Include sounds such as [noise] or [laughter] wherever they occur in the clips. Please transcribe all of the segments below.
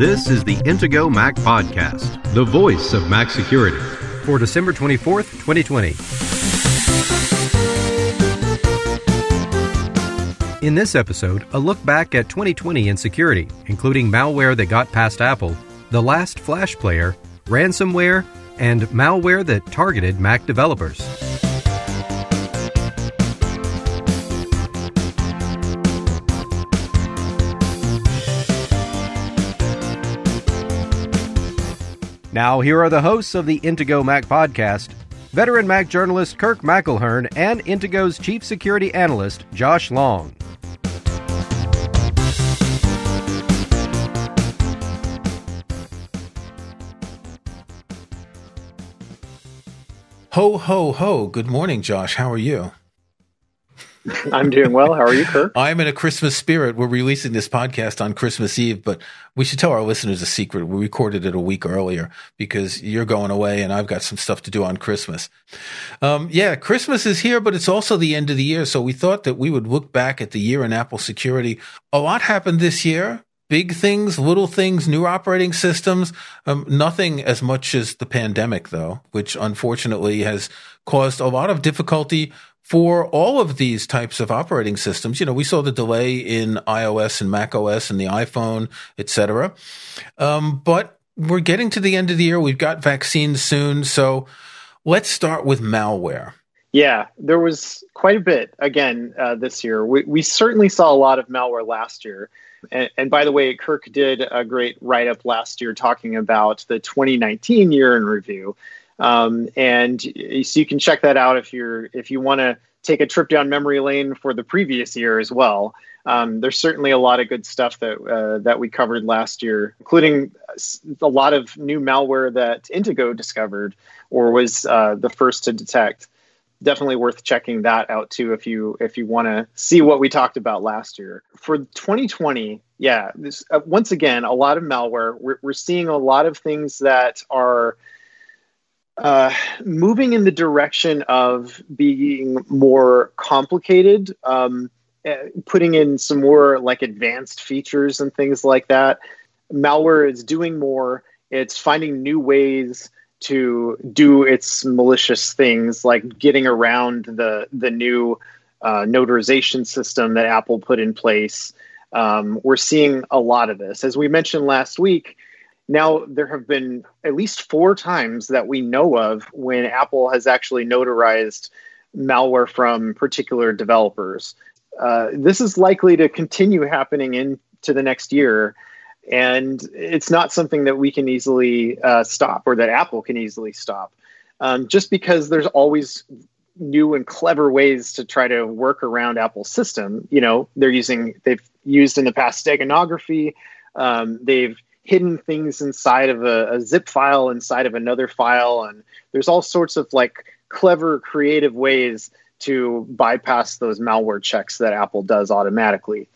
This is the Intego Mac Podcast, the voice of Mac security. For December 24th, 2020. In this episode, a look back at 2020 in security, including malware that got past Apple, the last Flash player, ransomware, and malware that targeted Mac developers. Now, here are the hosts of the Intego Mac podcast veteran Mac journalist Kirk McElhearn and Intego's chief security analyst Josh Long. Ho, ho, ho. Good morning, Josh. How are you? [laughs] I'm doing well. How are you, Kirk? I'm in a Christmas spirit. We're releasing this podcast on Christmas Eve, but we should tell our listeners a secret. We recorded it a week earlier because you're going away and I've got some stuff to do on Christmas. Um, yeah, Christmas is here, but it's also the end of the year. So we thought that we would look back at the year in Apple security. A lot happened this year. Big things, little things, new operating systems. Um, nothing as much as the pandemic, though, which unfortunately has caused a lot of difficulty for all of these types of operating systems. You know, we saw the delay in iOS and Mac OS and the iPhone, et cetera. Um, but we're getting to the end of the year. We've got vaccines soon. So let's start with malware. Yeah, there was quite a bit again uh, this year. We, we certainly saw a lot of malware last year. And, and by the way, Kirk did a great write up last year talking about the 2019 year in review. Um, and so you can check that out if you're if you want to take a trip down memory lane for the previous year as well. Um, there's certainly a lot of good stuff that uh, that we covered last year, including a lot of new malware that Intego discovered or was uh, the first to detect. Definitely worth checking that out too if you if you want to see what we talked about last year. For 2020, yeah, this, uh, once again a lot of malware. We're, we're seeing a lot of things that are uh, moving in the direction of being more complicated, um, eh, putting in some more like advanced features and things like that. Malware is doing more. It's finding new ways to do its malicious things, like getting around the the new uh, notarization system that Apple put in place. Um, we're seeing a lot of this, as we mentioned last week now, there have been at least four times that we know of when Apple has actually notarized malware from particular developers. Uh, this is likely to continue happening into the next year. And it's not something that we can easily uh, stop or that Apple can easily stop. Um, just because there's always new and clever ways to try to work around Apple's system. You know, they're using, they've used in the past steganography. Um, they've hidden things inside of a, a zip file inside of another file and there's all sorts of like clever creative ways to bypass those malware checks that apple does automatically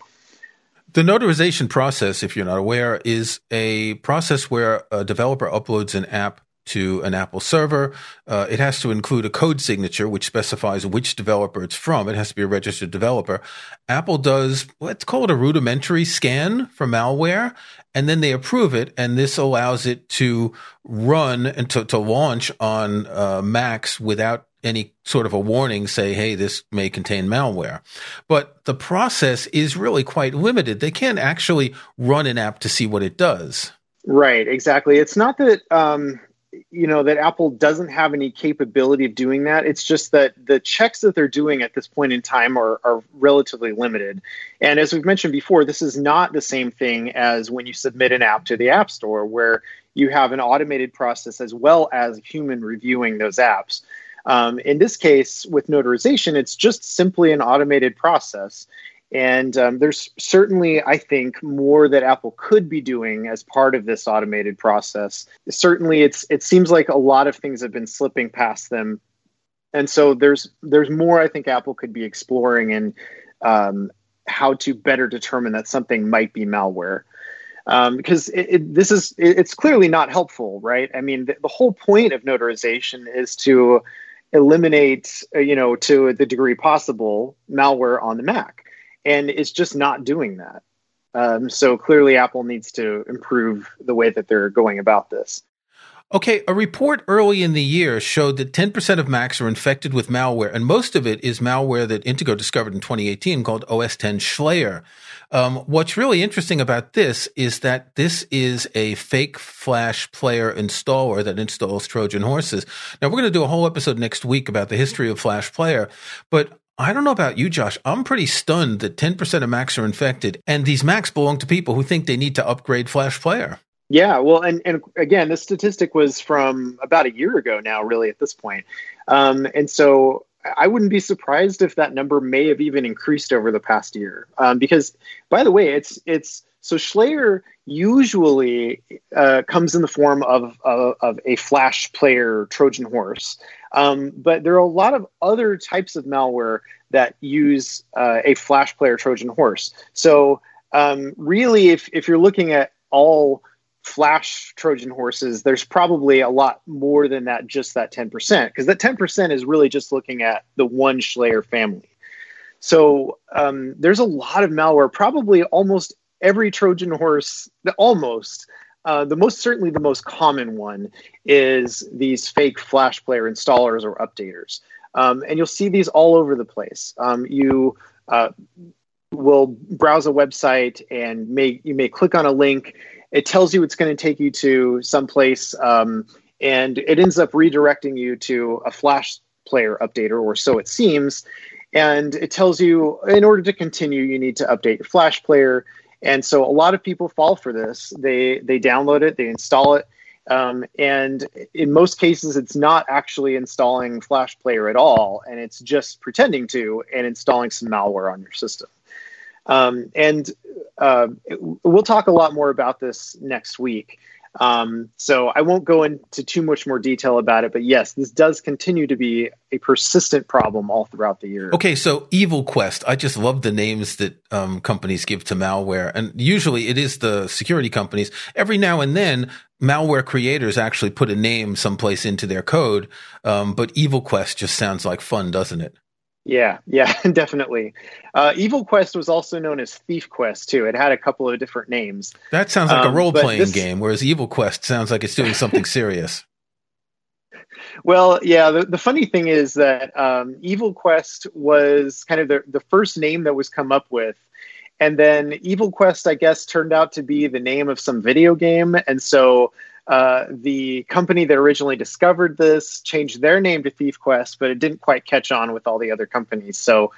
the notarization process, if you're not aware, is a process where a developer uploads an app to an Apple server. Uh, it has to include a code signature, which specifies which developer it's from. It has to be a registered developer. Apple does, let's call it a rudimentary scan for malware, and then they approve it. And this allows it to run and to, to launch on uh, Macs without any sort of a warning say, hey, this may contain malware. But the process is really quite limited. They can't actually run an app to see what it does. Right, exactly. It's not that um, you know that Apple doesn't have any capability of doing that. It's just that the checks that they're doing at this point in time are, are relatively limited. And as we've mentioned before, this is not the same thing as when you submit an app to the App Store, where you have an automated process as well as human reviewing those apps. Um, in this case, with notarization, it's just simply an automated process. And um, there's certainly, I think, more that Apple could be doing as part of this automated process. Certainly, it's it seems like a lot of things have been slipping past them, and so there's there's more I think Apple could be exploring and um, how to better determine that something might be malware. Um, because it, it, this is it, it's clearly not helpful, right? I mean, the, the whole point of notarization is to eliminate, uh, you know, to the degree possible, malware on the Mac and it's just not doing that. Um, so clearly, Apple needs to improve the way that they're going about this. Okay, a report early in the year showed that 10% of Macs are infected with malware, and most of it is malware that Intego discovered in 2018 called OS 10 Shlayer. Um, what's really interesting about this is that this is a fake Flash player installer that installs Trojan horses. Now, we're going to do a whole episode next week about the history of Flash Player, but I don't know about you, Josh. I'm pretty stunned that 10% of Macs are infected, and these Macs belong to people who think they need to upgrade Flash Player. Yeah, well, and, and again, this statistic was from about a year ago now, really, at this point. Um, and so I wouldn't be surprised if that number may have even increased over the past year. Um, because, by the way, it's it's so Shlayer usually uh, comes in the form of, of, of a Flash player Trojan horse, um, but there are a lot of other types of malware that use uh, a Flash player Trojan horse. So um, really, if if you're looking at all flash Trojan horses, there's probably a lot more than that, just that 10%, because that 10% is really just looking at the one Shlayer family. So um, there's a lot of malware, probably almost every Trojan horse, almost. Uh, the most certainly the most common one is these fake flash player installers or updaters. Um, and you'll see these all over the place. Um, you uh, will browse a website and may you may click on a link it tells you it's going to take you to someplace um, and it ends up redirecting you to a flash player updater or so it seems and it tells you in order to continue you need to update your flash player and so a lot of people fall for this. They they download it they install it. Um, and in most cases it's not actually installing flash player at all and it's just pretending to and installing some malware on your system. Um, and uh, we'll talk a lot more about this next week. Um, so I won't go into too much more detail about it, but yes, this does continue to be a persistent problem all throughout the year. Okay, so Evil Quest, I just love the names that um, companies give to malware, and usually it is the security companies. Every now and then, malware creators actually put a name someplace into their code, um, but Evil Quest just sounds like fun, doesn't it? Yeah, yeah, [laughs] definitely. Uh, Evil Quest was also known as Thief Quest too. It had a couple of different names. That sounds like um, a role playing this... game, whereas Evil Quest sounds like it's doing something [laughs] serious. Well, yeah. The, the funny thing is that um, Evil Quest was kind of the, the first name that was come up with. And then Evil Quest, I guess, turned out to be the name of some video game. And so uh, the company that originally discovered this changed their name to Thief Quest, but it didn't quite catch on with all the other companies. So,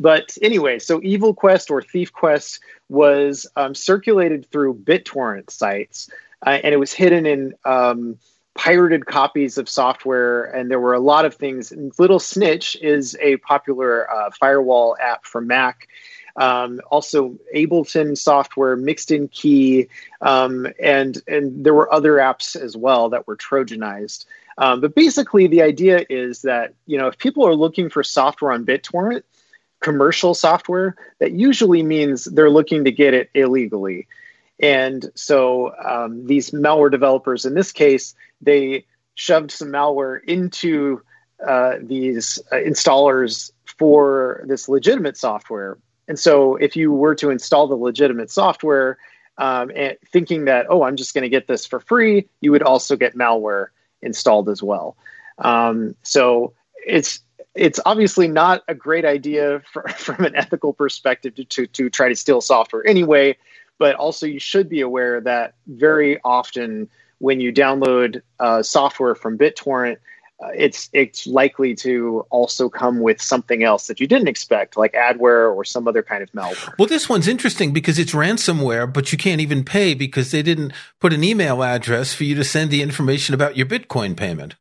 but anyway, so Evil Quest or Thief Quest was um, circulated through BitTorrent sites, uh, and it was hidden in um, pirated copies of software. And there were a lot of things. Little Snitch is a popular uh, firewall app for Mac um, also Ableton software, Mixed in Key, um, and and there were other apps as well that were Trojanized. Um, but basically, the idea is that you know if people are looking for software on BitTorrent, commercial software, that usually means they're looking to get it illegally. And so um, these malware developers, in this case, they shoved some malware into uh, these uh, installers for this legitimate software and so if you were to install the legitimate software, um, and thinking that, oh, I'm just going to get this for free, you would also get malware installed as well. Um, so it's it's obviously not a great idea [laughs] for, from an ethical perspective to, to, to try to steal software anyway, but also you should be aware that very often when you download uh, software from BitTorrent, it's it's likely to also come with something else that you didn't expect, like adware or some other kind of malware. Well, this one's interesting because it's ransomware, but you can't even pay because they didn't put an email address for you to send the information about your Bitcoin payment.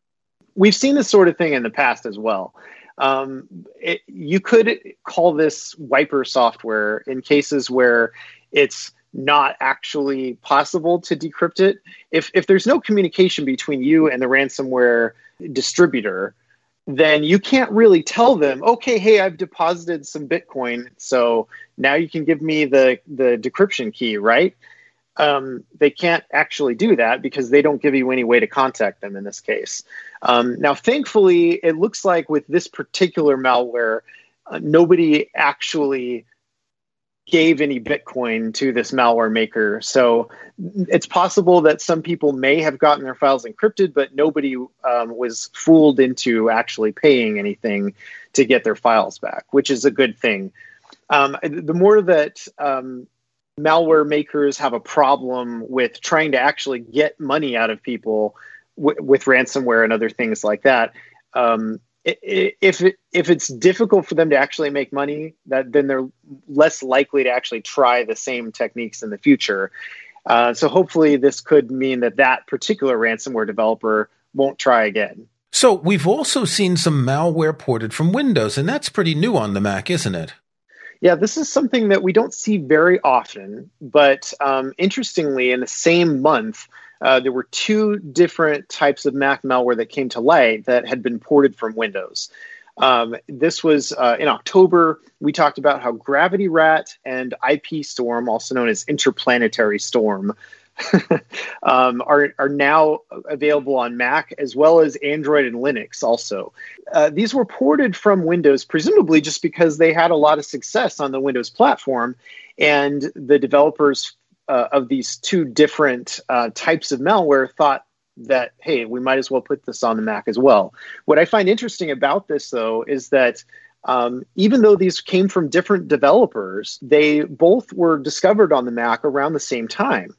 We've seen this sort of thing in the past as well. Um, it, you could call this wiper software in cases where it's not actually possible to decrypt it. If if there's no communication between you and the ransomware distributor, then you can't really tell them, okay, hey, I've deposited some Bitcoin, so now you can give me the the decryption key, right? Um, they can't actually do that because they don't give you any way to contact them in this case. Um, now, thankfully, it looks like with this particular malware, uh, nobody actually gave any Bitcoin to this malware maker. So it's possible that some people may have gotten their files encrypted, but nobody um, was fooled into actually paying anything to get their files back, which is a good thing. Um, the more that um, malware makers have a problem with trying to actually get money out of people w- with ransomware and other things like that, um, if it, if it's difficult for them to actually make money, that then they're less likely to actually try the same techniques in the future. Uh, so hopefully, this could mean that that particular ransomware developer won't try again. So we've also seen some malware ported from Windows, and that's pretty new on the Mac, isn't it? Yeah, this is something that we don't see very often. But um, interestingly, in the same month, uh, there were two different types of Mac malware that came to light that had been ported from Windows. Um, this was uh, in October. We talked about how Gravity Rat and IP Storm, also known as Interplanetary Storm, [laughs] um, are are now available on Mac as well as Android and Linux. Also, uh, these were ported from Windows, presumably just because they had a lot of success on the Windows platform, and the developers uh, of these two different uh, types of malware thought that hey we might as well put this on the mac as well. What i find interesting about this though is that um, even though these came from different developers they both were discovered on the mac around the same time.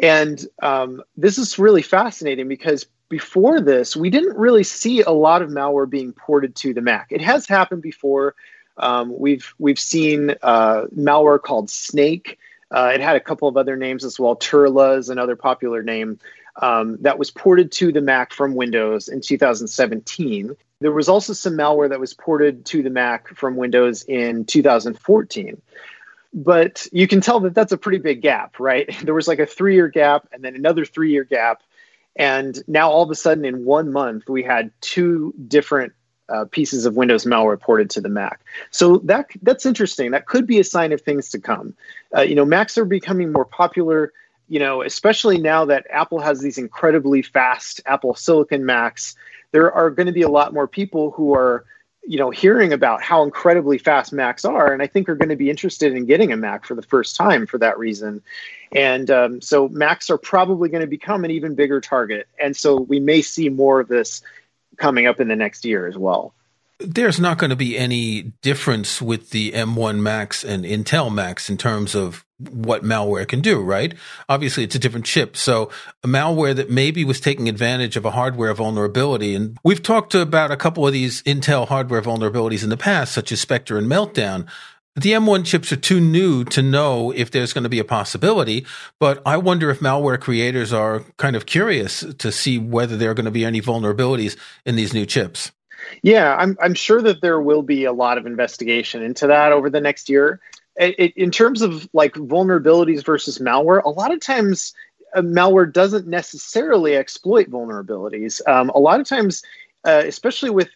And um, this is really fascinating because before this we didn't really see a lot of malware being ported to the mac. It has happened before. Um, we've we've seen uh, malware called snake uh, it had a couple of other names as well. Turla is another popular name um, that was ported to the Mac from Windows in 2017. There was also some malware that was ported to the Mac from Windows in 2014. But you can tell that that's a pretty big gap, right? [laughs] There was like a three year gap and then another three year gap. And now all of a sudden, in one month, we had two different uh, pieces of Windows malware ported to the Mac. So that that's interesting. That could be a sign of things to come. Uh, you know, Macs are becoming more popular. You know, especially now that Apple has these incredibly fast Apple Silicon Macs, there are going to be a lot more people who are, you know, hearing about how incredibly fast Macs are, and I think are going to be interested in getting a Mac for the first time for that reason. And um, so Macs are probably going to become an even bigger target, and so we may see more of this coming up in the next year as well. There's not going to be any difference with the M1 Macs and Intel Macs in terms of what malware can do, right? Obviously, it's a different chip. So a malware that maybe was taking advantage of a hardware vulnerability. And we've talked about a couple of these Intel hardware vulnerabilities in the past, such as Spectre and Meltdown. The M1 chips are too new to know if there's going to be a possibility, but I wonder if malware creators are kind of curious to see whether there are going to be any vulnerabilities in these new chips. Yeah, I'm, I'm sure that there will be a lot of investigation into that over the next year. It, in terms of like vulnerabilities versus malware, a lot of times uh, malware doesn't necessarily exploit vulnerabilities. Um, a lot of times, uh, especially with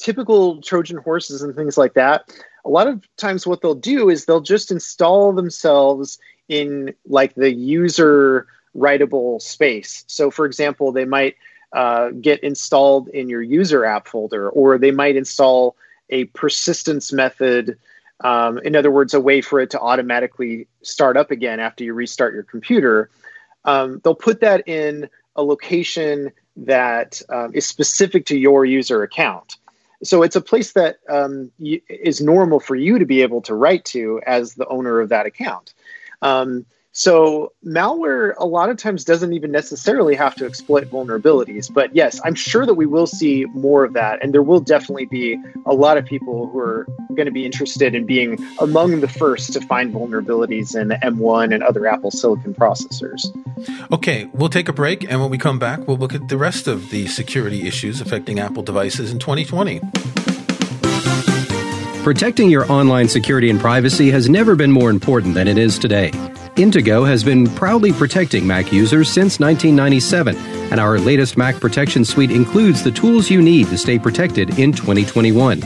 typical Trojan horses and things like that, a lot of times what they'll do is they'll just install themselves in like the user writable space. So, for example, they might uh, get installed in your user app folder, or they might install a persistence method. Um, in other words, a way for it to automatically start up again after you restart your computer. Um, they'll put that in a location that um, is specific to your user account so it's a place that um, is normal for you to be able to write to as the owner of that account. Um, so malware a lot of times doesn't even necessarily have to exploit vulnerabilities. But yes, I'm sure that we will see more of that. And there will definitely be a lot of people who are going to be interested in being among the first to find vulnerabilities in M1 and other Apple Silicon processors. Okay, we'll take a break. And when we come back, we'll look at the rest of the security issues affecting Apple devices in 2020. Protecting your online security and privacy has never been more important than it is today. Intego has been proudly protecting Mac users since 1997, and our latest Mac Protection Suite includes the tools you need to stay protected in 2021.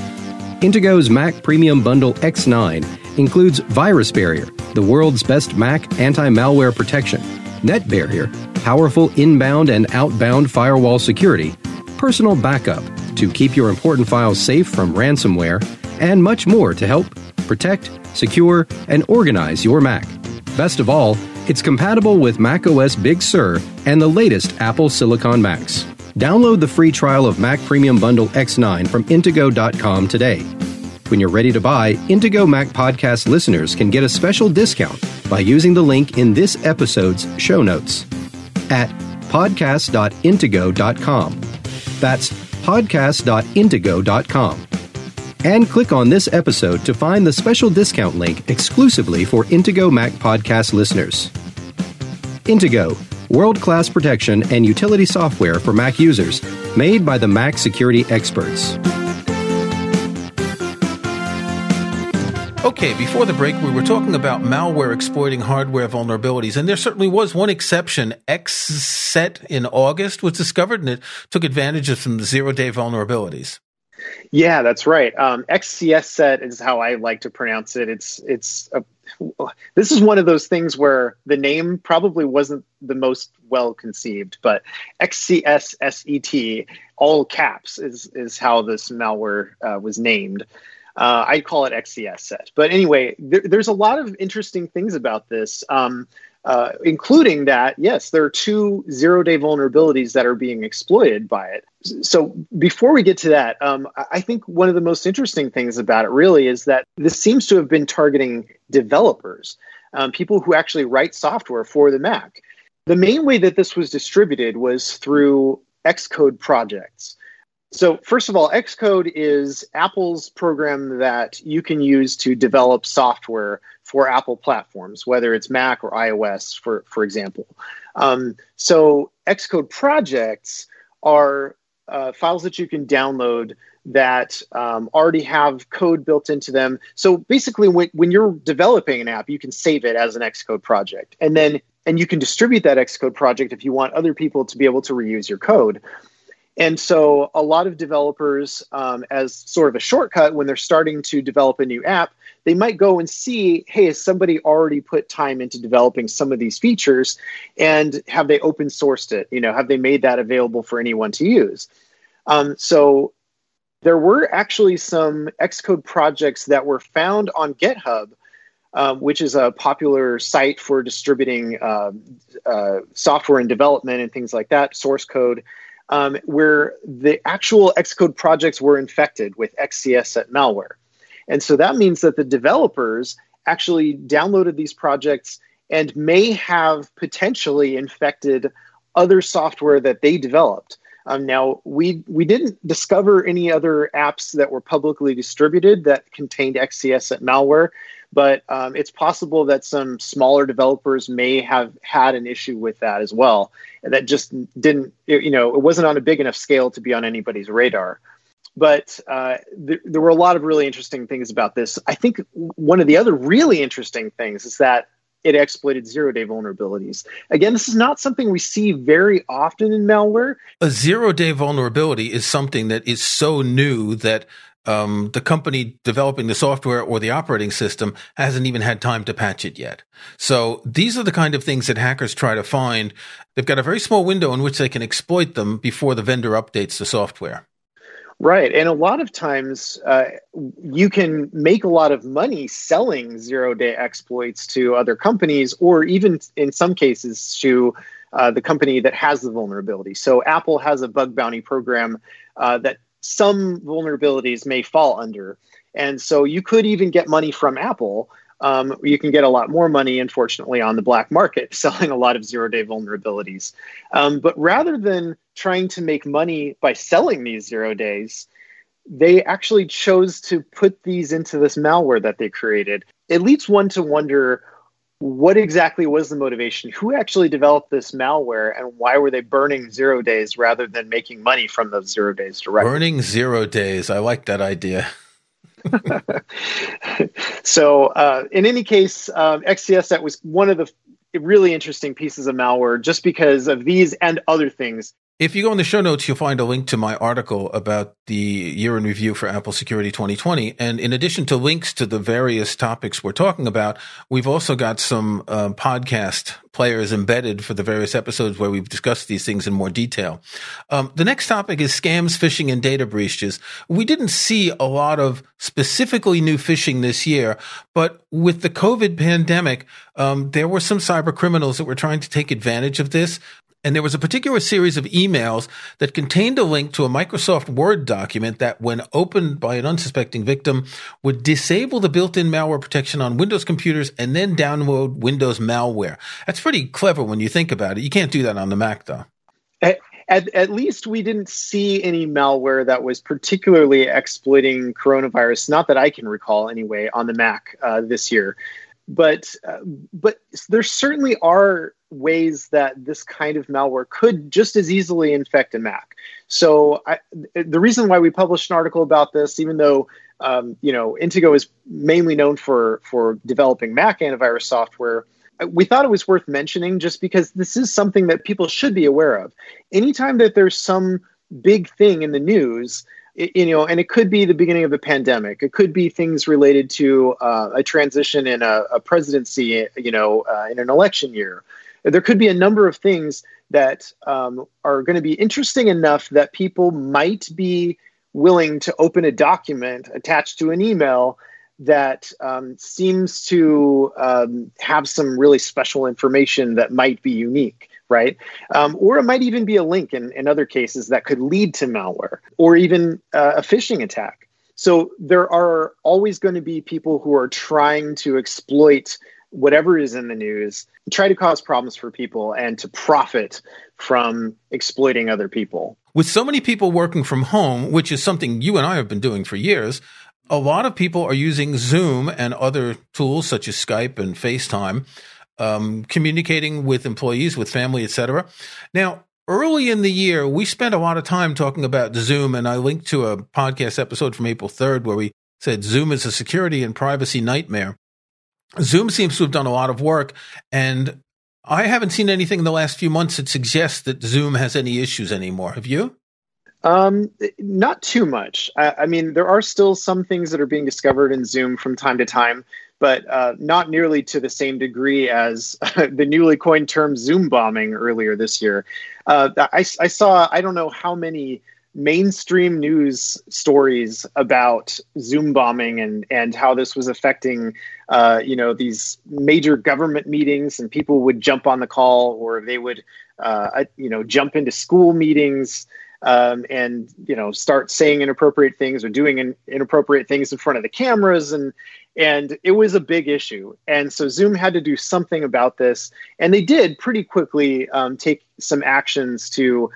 Intego's Mac Premium Bundle X9 includes VirusBarrier, the world's best Mac anti malware protection, NetBarrier, powerful inbound and outbound firewall security, personal backup to keep your important files safe from ransomware, and much more to help protect, secure, and organize your Mac. Best of all, it's compatible with macOS Big Sur and the latest Apple Silicon Macs. Download the free trial of Mac Premium Bundle X9 from Intego.com today. When you're ready to buy, Intego Mac Podcast listeners can get a special discount by using the link in this episode's show notes at podcast.intego.com. That's podcast.intego.com. And click on this episode to find the special discount link exclusively for Intego Mac Podcast listeners. Intego, world class protection and utility software for Mac users, made by the Mac security experts. Okay, before the break, we were talking about malware exploiting hardware vulnerabilities, and there certainly was one exception. XSet in August was discovered, and it took advantage of some zero day vulnerabilities. Yeah, that's right. Um, XCS set is how I like to pronounce it. It's it's a, this is one of those things where the name probably wasn't the most well conceived, but XCSSET, all caps, is is how this malware uh, was named. Uh, I call it XCS set. But anyway, there, there's a lot of interesting things about this, um, uh, including that, yes, there are two zero day vulnerabilities that are being exploited by it. So before we get to that, um, I think one of the most interesting things about it really is that this seems to have been targeting developers, um, people who actually write software for the Mac. The main way that this was distributed was through Xcode projects. So, first of all, Xcode is Apple's program that you can use to develop software for Apple platforms, whether it's Mac or iOS, for, for example. Um, so, Xcode projects are uh, files that you can download that um, already have code built into them. So, basically, when, when you're developing an app, you can save it as an Xcode project. And then and you can distribute that Xcode project if you want other people to be able to reuse your code. And so, a lot of developers, um, as sort of a shortcut, when they're starting to develop a new app, they might go and see, hey, has somebody already put time into developing some of these features, and have they open sourced it? You know, have they made that available for anyone to use? Um, so, there were actually some Xcode projects that were found on GitHub. Um, which is a popular site for distributing uh, uh, software and development and things like that, source code um, where the actual Xcode projects were infected with XCS set malware. And so that means that the developers actually downloaded these projects and may have potentially infected other software that they developed. Um, now, we we didn't discover any other apps that were publicly distributed that contained XCS set malware, but um, it's possible that some smaller developers may have had an issue with that as well. That just didn't, you know, it wasn't on a big enough scale to be on anybody's radar. But uh, th- there were a lot of really interesting things about this. I think one of the other really interesting things is that it exploited zero day vulnerabilities. Again, this is not something we see very often in malware. A zero day vulnerability is something that is so new that um, the company developing the software or the operating system hasn't even had time to patch it yet. So these are the kind of things that hackers try to find. They've got a very small window in which they can exploit them before the vendor updates the software. Right. And a lot of times uh, you can make a lot of money selling zero day exploits to other companies, or even in some cases to uh, the company that has the vulnerability. So Apple has a bug bounty program uh, that some vulnerabilities may fall under. And so you could even get money from Apple. Um, you can get a lot more money, unfortunately, on the black market [laughs] selling a lot of zero day vulnerabilities. Um, but rather than trying to make money by selling these zero days, they actually chose to put these into this malware that they created. It leads one to wonder what exactly was the motivation? Who actually developed this malware and why were they burning zero days rather than making money from those zero days directly? Burning zero days. I like that idea. [laughs] so, uh, in any case, um, XCS set was one of the really interesting pieces of malware just because of these and other things. If you go in the show notes, you'll find a link to my article about the year in review for Apple Security 2020. And in addition to links to the various topics we're talking about, we've also got some uh, podcast players embedded for the various episodes where we've discussed these things in more detail. Um, the next topic is scams, phishing, and data breaches. We didn't see a lot of specifically new phishing this year, but with the COVID pandemic, um, there were some cyber criminals that were trying to take advantage of this. And there was a particular series of emails that contained a link to a Microsoft Word document that, when opened by an unsuspecting victim, would disable the built in malware protection on Windows computers and then download Windows malware. That's pretty clever when you think about it. You can't do that on the Mac, though. At, at, at least we didn't see any malware that was particularly exploiting coronavirus, not that I can recall anyway, on the Mac uh, this year but uh, but there certainly are ways that this kind of malware could just as easily infect a Mac. So I, the reason why we published an article about this, even though um, you know Intego is mainly known for for developing Mac antivirus software, we thought it was worth mentioning just because this is something that people should be aware of. Anytime that there's some big thing in the news you know, and it could be the beginning of a pandemic. It could be things related to uh, a transition in a, a presidency, you know, uh, in an election year. There could be a number of things that um, are going to be interesting enough that people might be willing to open a document attached to an email that um, seems to um, have some really special information that might be unique right? Um, or it might even be a link in, in other cases that could lead to malware or even uh, a phishing attack. So there are always going to be people who are trying to exploit whatever is in the news, try to cause problems for people and to profit from exploiting other people. With so many people working from home, which is something you and I have been doing for years, a lot of people are using Zoom and other tools such as Skype and FaceTime um, communicating with employees, with family, etc. Now, early in the year, we spent a lot of time talking about Zoom, and I linked to a podcast episode from April 3rd where we said Zoom is a security and privacy nightmare. Zoom seems to have done a lot of work, and I haven't seen anything in the last few months that suggests that Zoom has any issues anymore. Have you? Um, not too much. I, I, mean, there are still some things that are being discovered in Zoom from time to time but uh, not nearly to the same degree as uh, [laughs] the newly coined term Zoom bombing earlier this year. Uh, I, I, saw, I don't know how many mainstream news stories about Zoom bombing and, and how this was affecting, uh, you know, these major government meetings and people would jump on the call or they would, uh, you know, jump into school meetings. Um, and you know start saying inappropriate things or doing in, inappropriate things in front of the cameras and and it was a big issue. And so Zoom had to do something about this, and they did pretty quickly um, take some actions to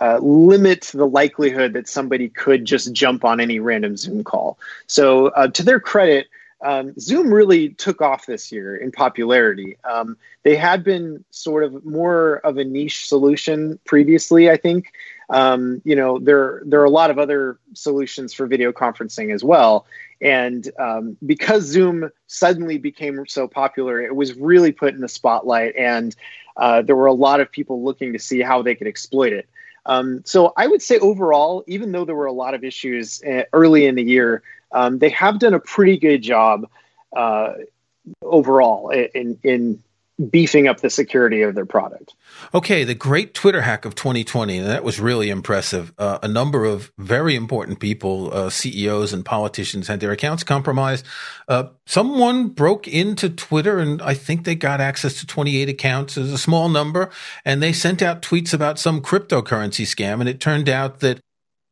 uh, limit the likelihood that somebody could just jump on any random Zoom call. So, uh, to their credit, um, Zoom really took off this year in popularity. Um, they had been sort of more of a niche solution previously, I think. Um, you know, there there are a lot of other solutions for video conferencing as well, and um, because Zoom suddenly became so popular, it was really put in the spotlight, and uh, there were a lot of people looking to see how they could exploit it. Um, so I would say overall, even though there were a lot of issues uh, early in the year, um, they have done a pretty good job uh, overall in in beefing up the security of their product. Okay, the great Twitter hack of 2020, and that was really impressive. Uh, a number of very important people, uh, CEOs and politicians, had their accounts compromised. Uh, someone broke into Twitter, and I think they got access to 28 accounts. It's a small number, and they sent out tweets about some cryptocurrency scam. And it turned out that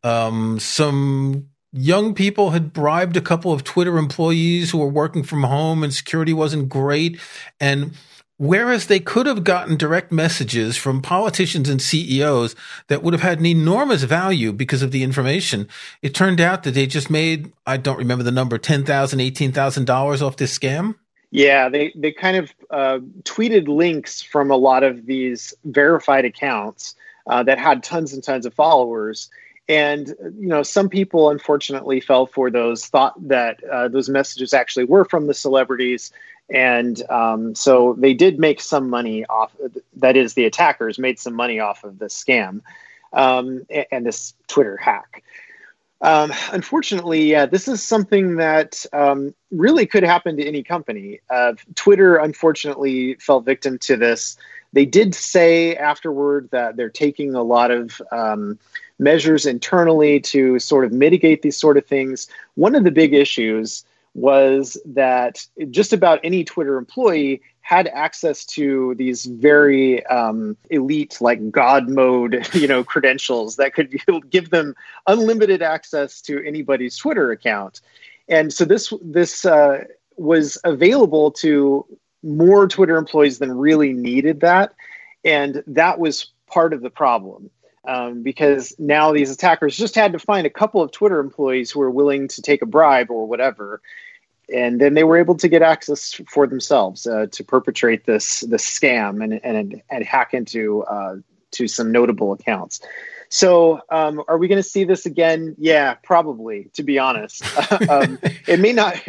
um, some young people had bribed a couple of Twitter employees who were working from home, and security wasn't great, and Whereas they could have gotten direct messages from politicians and CEOs that would have had an enormous value because of the information, it turned out that they just made, I don't remember the number, $10,000, $18,000 off this scam. Yeah, they, they kind of uh, tweeted links from a lot of these verified accounts uh, that had tons and tons of followers. And you know, some people unfortunately fell for those, thought that uh, those messages actually were from the celebrities, and um, so they did make some money off that is the attackers made some money off of the scam um, and, this Twitter hack. Um, unfortunately, yeah, this is something that um, really could happen to any company. Uh, Twitter, unfortunately, fell victim to this. They did say afterward that they're taking a lot of um, measures internally to sort of mitigate these sort of things. One of the big issues was that just about any Twitter employee had access to these very um, elite, like God mode, [laughs] you know, credentials that could [laughs] give them unlimited access to anybody's Twitter account. And so this this uh, was available to more Twitter employees than really needed that, and that was part of the problem. Um, because now these attackers just had to find a couple of Twitter employees who were willing to take a bribe or whatever, and then they were able to get access for themselves uh, to perpetrate this this scam and and and hack into uh, to some notable accounts. So, um, are we going to see this again? Yeah, probably. To be honest, [laughs] um, it may not.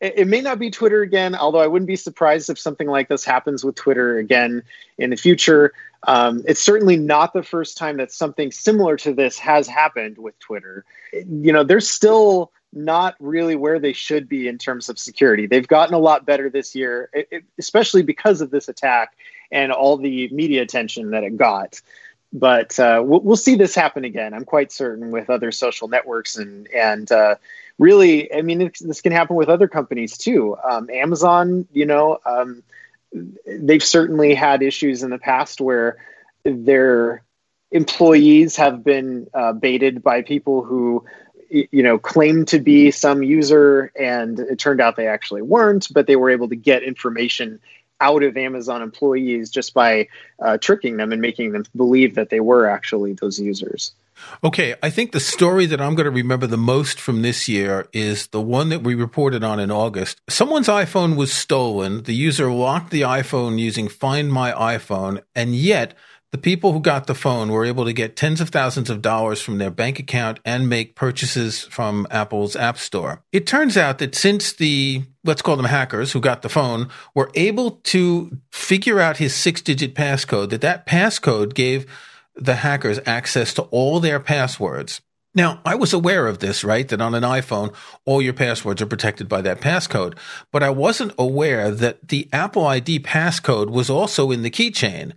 It may not be Twitter again, although I wouldn't be surprised if something like this happens with Twitter again in the future. Um, it's certainly not the first time that something similar to this has happened with Twitter. You know, there's still not really where they should be in terms of security. They've gotten a lot better this year, especially because of this attack and all the media attention that it got. But uh, we'll, we'll, see this happen again. I'm quite certain with other social networks and and uh, really, I mean, this can happen with other companies too. Um, Amazon, you know, um, they've certainly had issues in the past where their employees have been uh, baited by people who you know claimed to be some user and it turned out they actually weren't but they were able to get information out of amazon employees just by uh, tricking them and making them believe that they were actually those users Okay, I think the story that I'm going to remember the most from this year is the one that we reported on in August. Someone's iPhone was stolen. The user locked the iPhone using Find My iPhone, and yet the people who got the phone were able to get tens of thousands of dollars from their bank account and make purchases from Apple's App Store. It turns out that since the, let's call them hackers who got the phone, were able to figure out his six digit passcode, that that passcode gave the hackers access to all their passwords. Now, I was aware of this, right? That on an iPhone, all your passwords are protected by that passcode. But I wasn't aware that the Apple ID passcode was also in the keychain.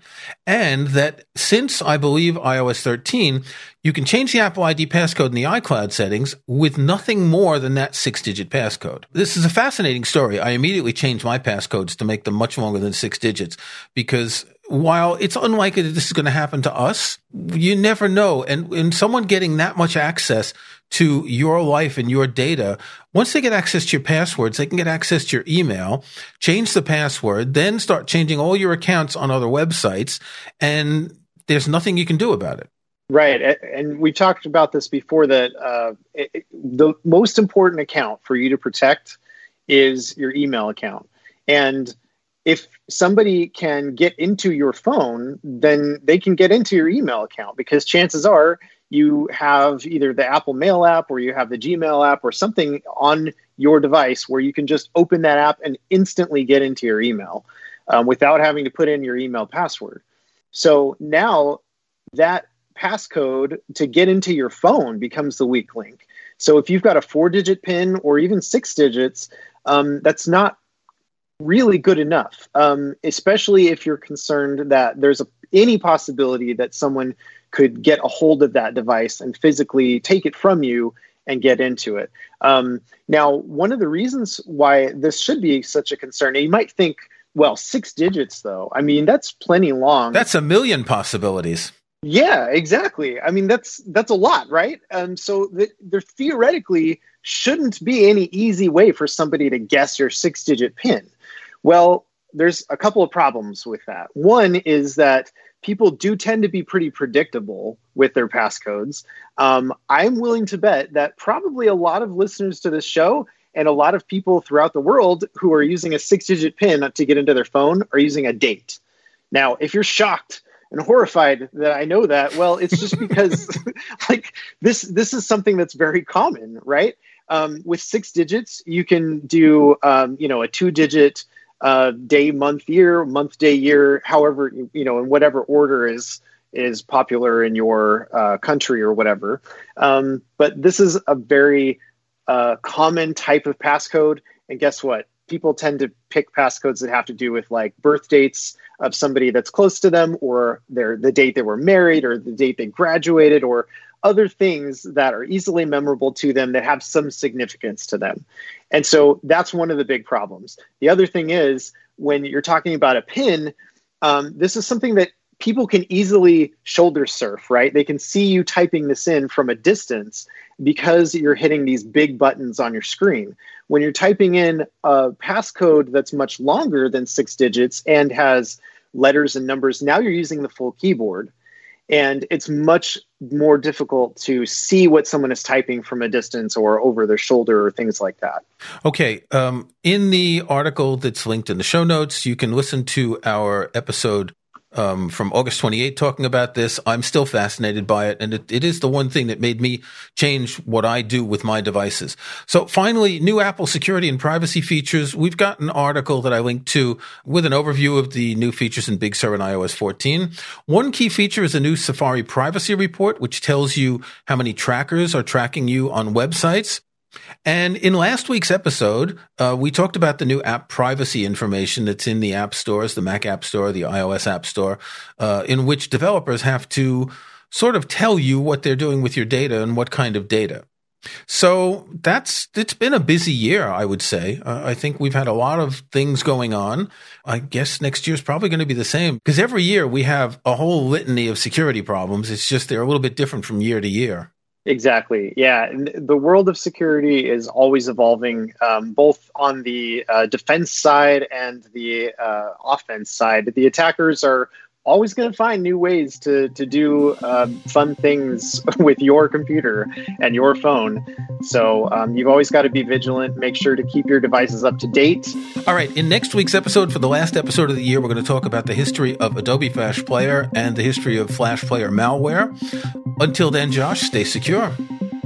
And that since I believe iOS 13, you can change the Apple ID passcode in the iCloud settings with nothing more than that six digit passcode. This is a fascinating story. I immediately changed my passcodes to make them much longer than six digits because while it's unlikely that this is going to happen to us, you never know. And, and someone getting that much access to your life and your data, once they get access to your passwords, they can get access to your email, change the password, then start changing all your accounts on other websites. And there's nothing you can do about it. Right. And we talked about this before that uh, it, the most important account for you to protect is your email account. And if somebody can get into your phone, then they can get into your email account because chances are you have either the Apple Mail app or you have the Gmail app or something on your device where you can just open that app and instantly get into your email um, without having to put in your email password. So now that passcode to get into your phone becomes the weak link. So if you've got a four digit PIN or even six digits, um, that's not really good enough, um, especially if you're concerned that there's a, any possibility that someone could get a hold of that device and physically take it from you and get into it. Um, now, one of the reasons why this should be such a concern, you might think, well, six digits though. I mean, that's plenty long. That's a million possibilities. Yeah, exactly. I mean, that's that's a lot, right? And so th- there theoretically shouldn't be any easy way for somebody to guess your six-digit PIN. Well, there's a couple of problems with that. One is that people do tend to be pretty predictable with their passcodes. Um, I'm willing to bet that probably a lot of listeners to this show and a lot of people throughout the world who are using a six digit PIN to get into their phone are using a date. Now, if you're shocked and horrified that I know that, well, it's just because [laughs] [laughs] like this this is something that's very common, right? Um, with six digits, you can do um, you know a two digit uh, day, month, year, month, day, year, however, you know, in whatever order is is popular in your uh, country or whatever. Um, but this is a very uh, common type of passcode. And guess what? People tend to pick passcodes that have to do with like birth dates of somebody that's close to them, or their the date they were married, or the date they graduated, or other things that are easily memorable to them that have some significance to them. And so that's one of the big problems. The other thing is when you're talking about a pin, um, this is something that people can easily shoulder surf, right? They can see you typing this in from a distance because you're hitting these big buttons on your screen. When you're typing in a passcode that's much longer than six digits and has letters and numbers, now you're using the full keyboard and it's much more difficult to see what someone is typing from a distance or over their shoulder or things like that. Okay. Um, in the article that's linked in the show notes, you can listen to our episode um, from August 28 talking about this. I'm still fascinated by it. And it, it is the one thing that made me change what I do with my devices. So finally, new Apple security and privacy features. We've got an article that I linked to with an overview of the new features in Big Sur and iOS 14. One key feature is a new Safari privacy report, which tells you how many trackers are tracking you on websites. And in last week's episode, uh, we talked about the new app privacy information that's in the app stores, the Mac App Store, the iOS App Store, uh, in which developers have to sort of tell you what they're doing with your data and what kind of data. So that's it's been a busy year, I would say. Uh, I think we've had a lot of things going on. I guess next year is probably going to be the same because every year we have a whole litany of security problems. It's just they're a little bit different from year to year. Exactly. Yeah. The world of security is always evolving, um, both on the uh, defense side and the uh, offense side. The attackers are always going to find new ways to to do um, fun things [laughs] with your computer and your phone. So um, you've always got to be vigilant. Make sure to keep your devices up to date. All right. In next week's episode, for the last episode of the year, we're going to talk about the history of Adobe Flash Player and the history of Flash Player malware. Until then, Josh, stay secure.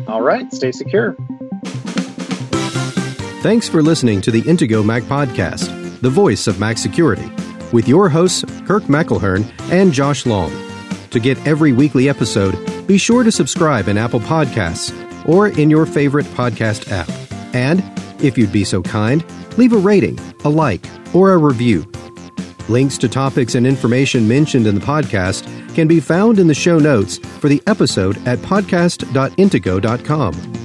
All right. Stay secure. Thanks for listening to the Intego Mac Podcast, the voice of Mac security with your hosts, Kirk McElhearn and Josh Long. To get every weekly episode, be sure to subscribe in Apple Podcasts or in your favorite podcast app. And, if you'd be so kind, leave a rating, a like, or a review. Links to topics and information mentioned in the podcast can be found in the show notes for the episode at podcast.intego.com.